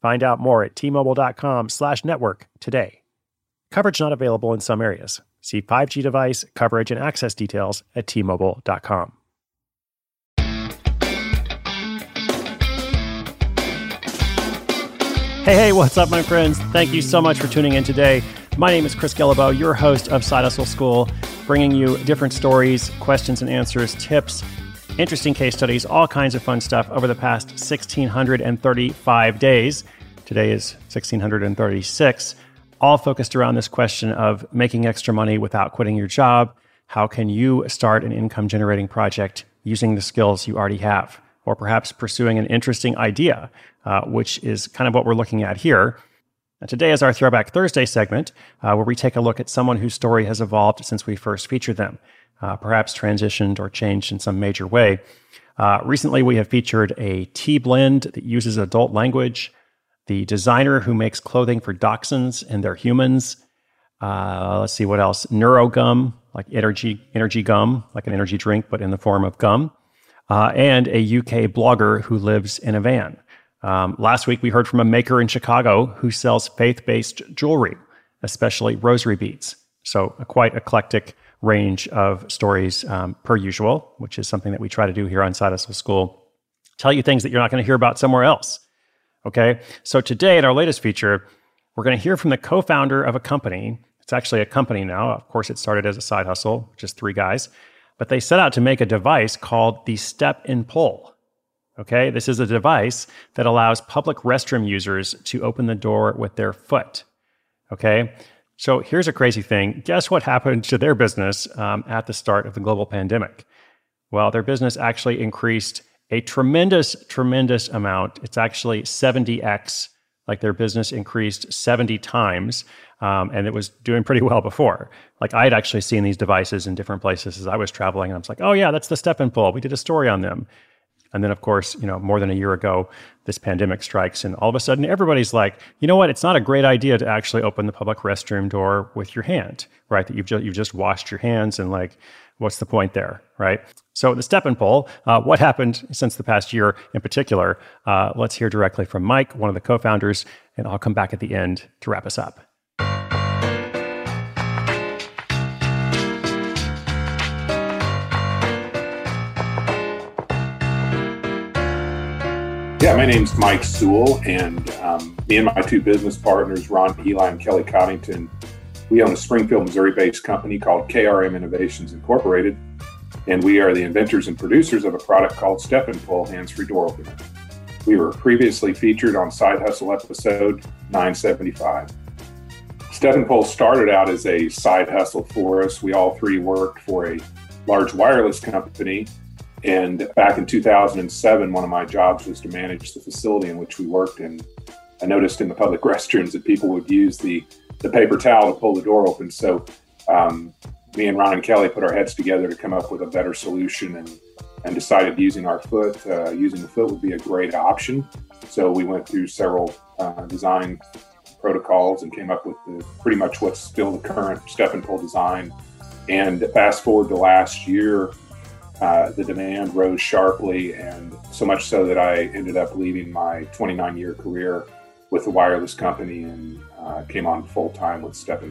Find out more at tmobile.com slash network today. Coverage not available in some areas. See 5G device coverage and access details at tmobile.com. Hey, hey, what's up, my friends? Thank you so much for tuning in today. My name is Chris Guillebeau, your host of Side Hustle School, bringing you different stories, questions and answers, tips, interesting case studies, all kinds of fun stuff over the past 1,635 days. Today is 1,636, all focused around this question of making extra money without quitting your job. How can you start an income generating project using the skills you already have? Or perhaps pursuing an interesting idea, uh, which is kind of what we're looking at here. Now, today is our Throwback Thursday segment, uh, where we take a look at someone whose story has evolved since we first featured them, uh, perhaps transitioned or changed in some major way. Uh, recently, we have featured a tea blend that uses adult language, the designer who makes clothing for dachshunds and their humans. Uh, let's see what else. Neurogum, like energy energy gum, like an energy drink, but in the form of gum, uh, and a UK blogger who lives in a van. Um, last week, we heard from a maker in Chicago who sells faith based jewelry, especially rosary beads. So, a quite eclectic range of stories um, per usual, which is something that we try to do here on Side Hustle School. Tell you things that you're not going to hear about somewhere else. Okay. So, today in our latest feature, we're going to hear from the co founder of a company. It's actually a company now. Of course, it started as a side hustle, just three guys, but they set out to make a device called the Step and Pull. Okay, this is a device that allows public restroom users to open the door with their foot. Okay, so here's a crazy thing. Guess what happened to their business um, at the start of the global pandemic? Well, their business actually increased a tremendous, tremendous amount. It's actually 70x, like their business increased 70 times. Um, and it was doing pretty well before. Like I had actually seen these devices in different places as I was traveling, and I was like, "Oh yeah, that's the step and pull." We did a story on them. And then, of course, you know, more than a year ago, this pandemic strikes, and all of a sudden, everybody's like, you know what? It's not a great idea to actually open the public restroom door with your hand, right? That you've just you've just washed your hands, and like, what's the point there, right? So the step and pull. Uh, what happened since the past year, in particular? Uh, let's hear directly from Mike, one of the co-founders, and I'll come back at the end to wrap us up. Yeah, my name's Mike Sewell, and um, me and my two business partners, Ron Eli and Kelly Coddington, we own a Springfield, Missouri-based company called KRM Innovations Incorporated, and we are the inventors and producers of a product called Step and Pull Hands-Free Door Opener. We were previously featured on Side Hustle episode 975. Step and Pull started out as a side hustle for us. We all three worked for a large wireless company and back in 2007, one of my jobs was to manage the facility in which we worked. And I noticed in the public restrooms that people would use the, the paper towel to pull the door open. So um, me and Ron and Kelly put our heads together to come up with a better solution and, and decided using our foot, uh, using the foot would be a great option. So we went through several uh, design protocols and came up with the, pretty much what's still the current step and pull design. And fast forward to last year, uh, the demand rose sharply, and so much so that I ended up leaving my 29 year career with the wireless company and uh, came on full time with Step.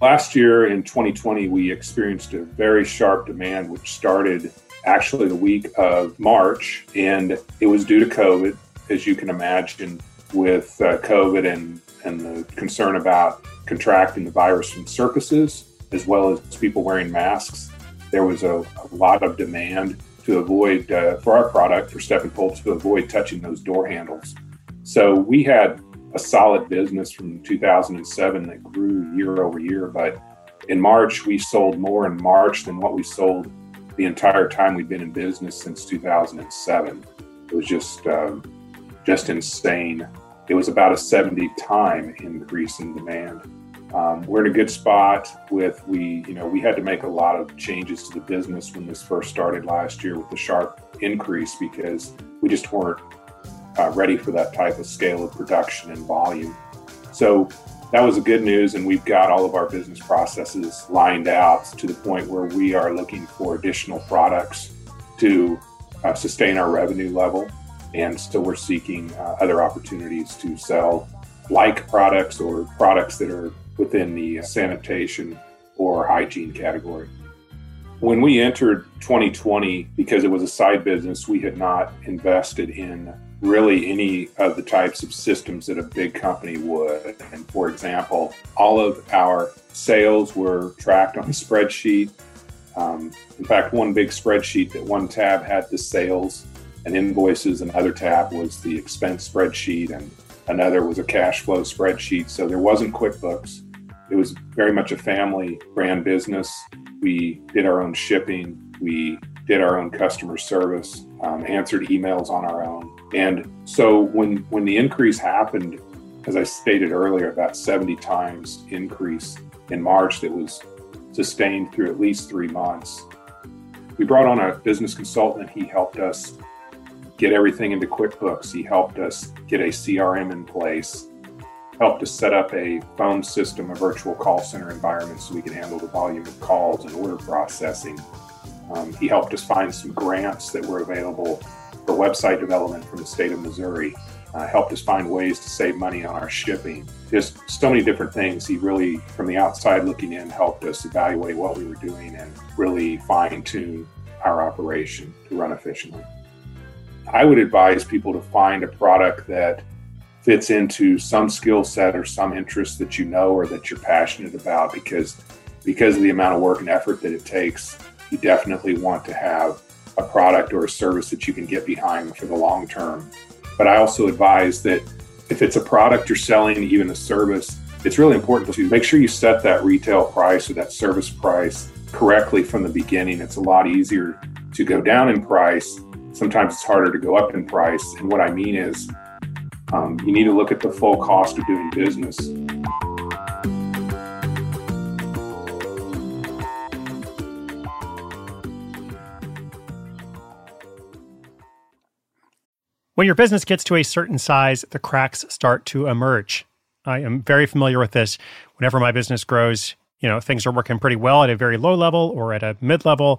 Last year in 2020, we experienced a very sharp demand, which started actually the week of March, and it was due to COVID, as you can imagine, with uh, COVID and, and the concern about contracting the virus from surfaces, as well as people wearing masks there was a, a lot of demand to avoid uh, for our product for step and to avoid touching those door handles. So we had a solid business from 2007 that grew year over year, but in March we sold more in March than what we sold the entire time we've been in business since 2007. It was just um, just insane it was about a 70 time increase in demand. Um, we're in a good spot with we, you know, we had to make a lot of changes to the business when this first started last year with the sharp increase because we just weren't uh, ready for that type of scale of production and volume. So that was a good news, and we've got all of our business processes lined out to the point where we are looking for additional products to uh, sustain our revenue level. And still, we're seeking uh, other opportunities to sell like products or products that are within the sanitation or hygiene category. When we entered 2020, because it was a side business, we had not invested in really any of the types of systems that a big company would. And for example, all of our sales were tracked on a spreadsheet. Um, in fact, one big spreadsheet that one tab had the sales and invoices, another tab was the expense spreadsheet, and another was a cash flow spreadsheet. So there wasn't QuickBooks. It was very much a family brand business. We did our own shipping. We did our own customer service, um, answered emails on our own. And so when when the increase happened, as I stated earlier, about 70 times increase in March that was sustained through at least three months. We brought on a business consultant. He helped us get everything into QuickBooks. He helped us get a CRM in place, helped us set up a phone system, a virtual call center environment so we could handle the volume of calls and order processing. Um, he helped us find some grants that were available for website development from the state of Missouri. Uh, helped us find ways to save money on our shipping. Just so many different things. He really, from the outside looking in, helped us evaluate what we were doing and really fine tune our operation to run efficiently. I would advise people to find a product that fits into some skill set or some interest that you know or that you're passionate about because because of the amount of work and effort that it takes you definitely want to have a product or a service that you can get behind for the long term. But I also advise that if it's a product you're selling, even a service, it's really important to make sure you set that retail price or that service price correctly from the beginning. It's a lot easier to go down in price. Sometimes it's harder to go up in price. And what I mean is, um, you need to look at the full cost of doing business. When your business gets to a certain size, the cracks start to emerge. I am very familiar with this. Whenever my business grows, you know, things are working pretty well at a very low level or at a mid level.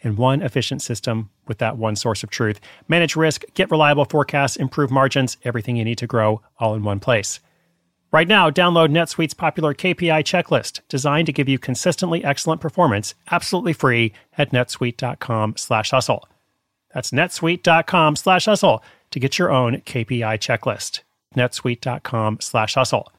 in one efficient system with that one source of truth. Manage risk, get reliable forecasts, improve margins, everything you need to grow all in one place. Right now, download NetSuite's popular KPI checklist designed to give you consistently excellent performance absolutely free at netsuite.com slash hustle. That's netsuite.com slash hustle to get your own KPI checklist. netsuite.com slash hustle.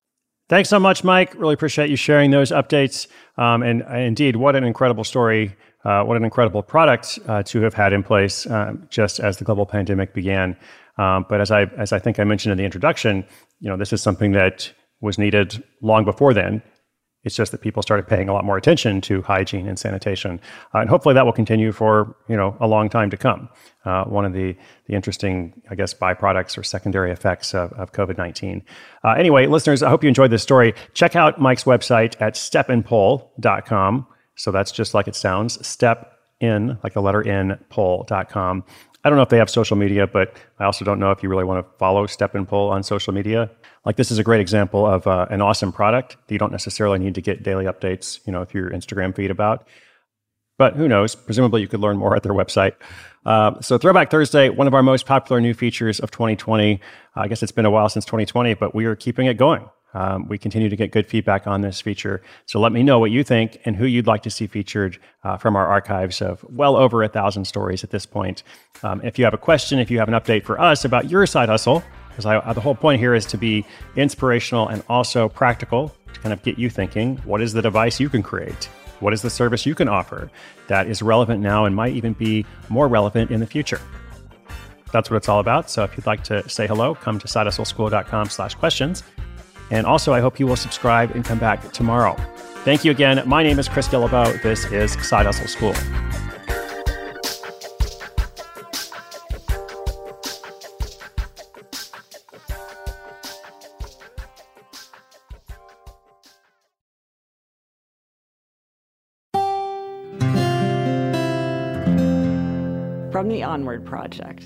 Thanks so much, Mike. Really appreciate you sharing those updates. Um, and uh, indeed, what an incredible story. Uh, what an incredible product uh, to have had in place um, just as the global pandemic began. Um, but as I as I think I mentioned in the introduction, you know, this is something that was needed long before then. It's just that people started paying a lot more attention to hygiene and sanitation, uh, and hopefully that will continue for you know a long time to come. Uh, one of the the interesting, I guess, byproducts or secondary effects of, of COVID nineteen. Uh, anyway, listeners, I hope you enjoyed this story. Check out Mike's website at stepnpull.com. So that's just like it sounds, step in, like the letter N, pull.com. I don't know if they have social media, but I also don't know if you really want to follow Step and Pull on social media. Like this is a great example of uh, an awesome product that you don't necessarily need to get daily updates, you know, through your Instagram feed about. But who knows? Presumably, you could learn more at their website. Uh, so, Throwback Thursday, one of our most popular new features of 2020. I guess it's been a while since 2020, but we are keeping it going. Um, we continue to get good feedback on this feature. So let me know what you think and who you'd like to see featured uh, from our archives of well over a thousand stories at this point. Um, if you have a question, if you have an update for us about your side hustle, because the whole point here is to be inspirational and also practical to kind of get you thinking what is the device you can create? What is the service you can offer that is relevant now and might even be more relevant in the future? That's what it's all about. So if you'd like to say hello, come to sidehustleschool.com slash questions. And also, I hope you will subscribe and come back tomorrow. Thank you again. My name is Chris Guillebeau. This is Side Hustle School. From the Onward Project.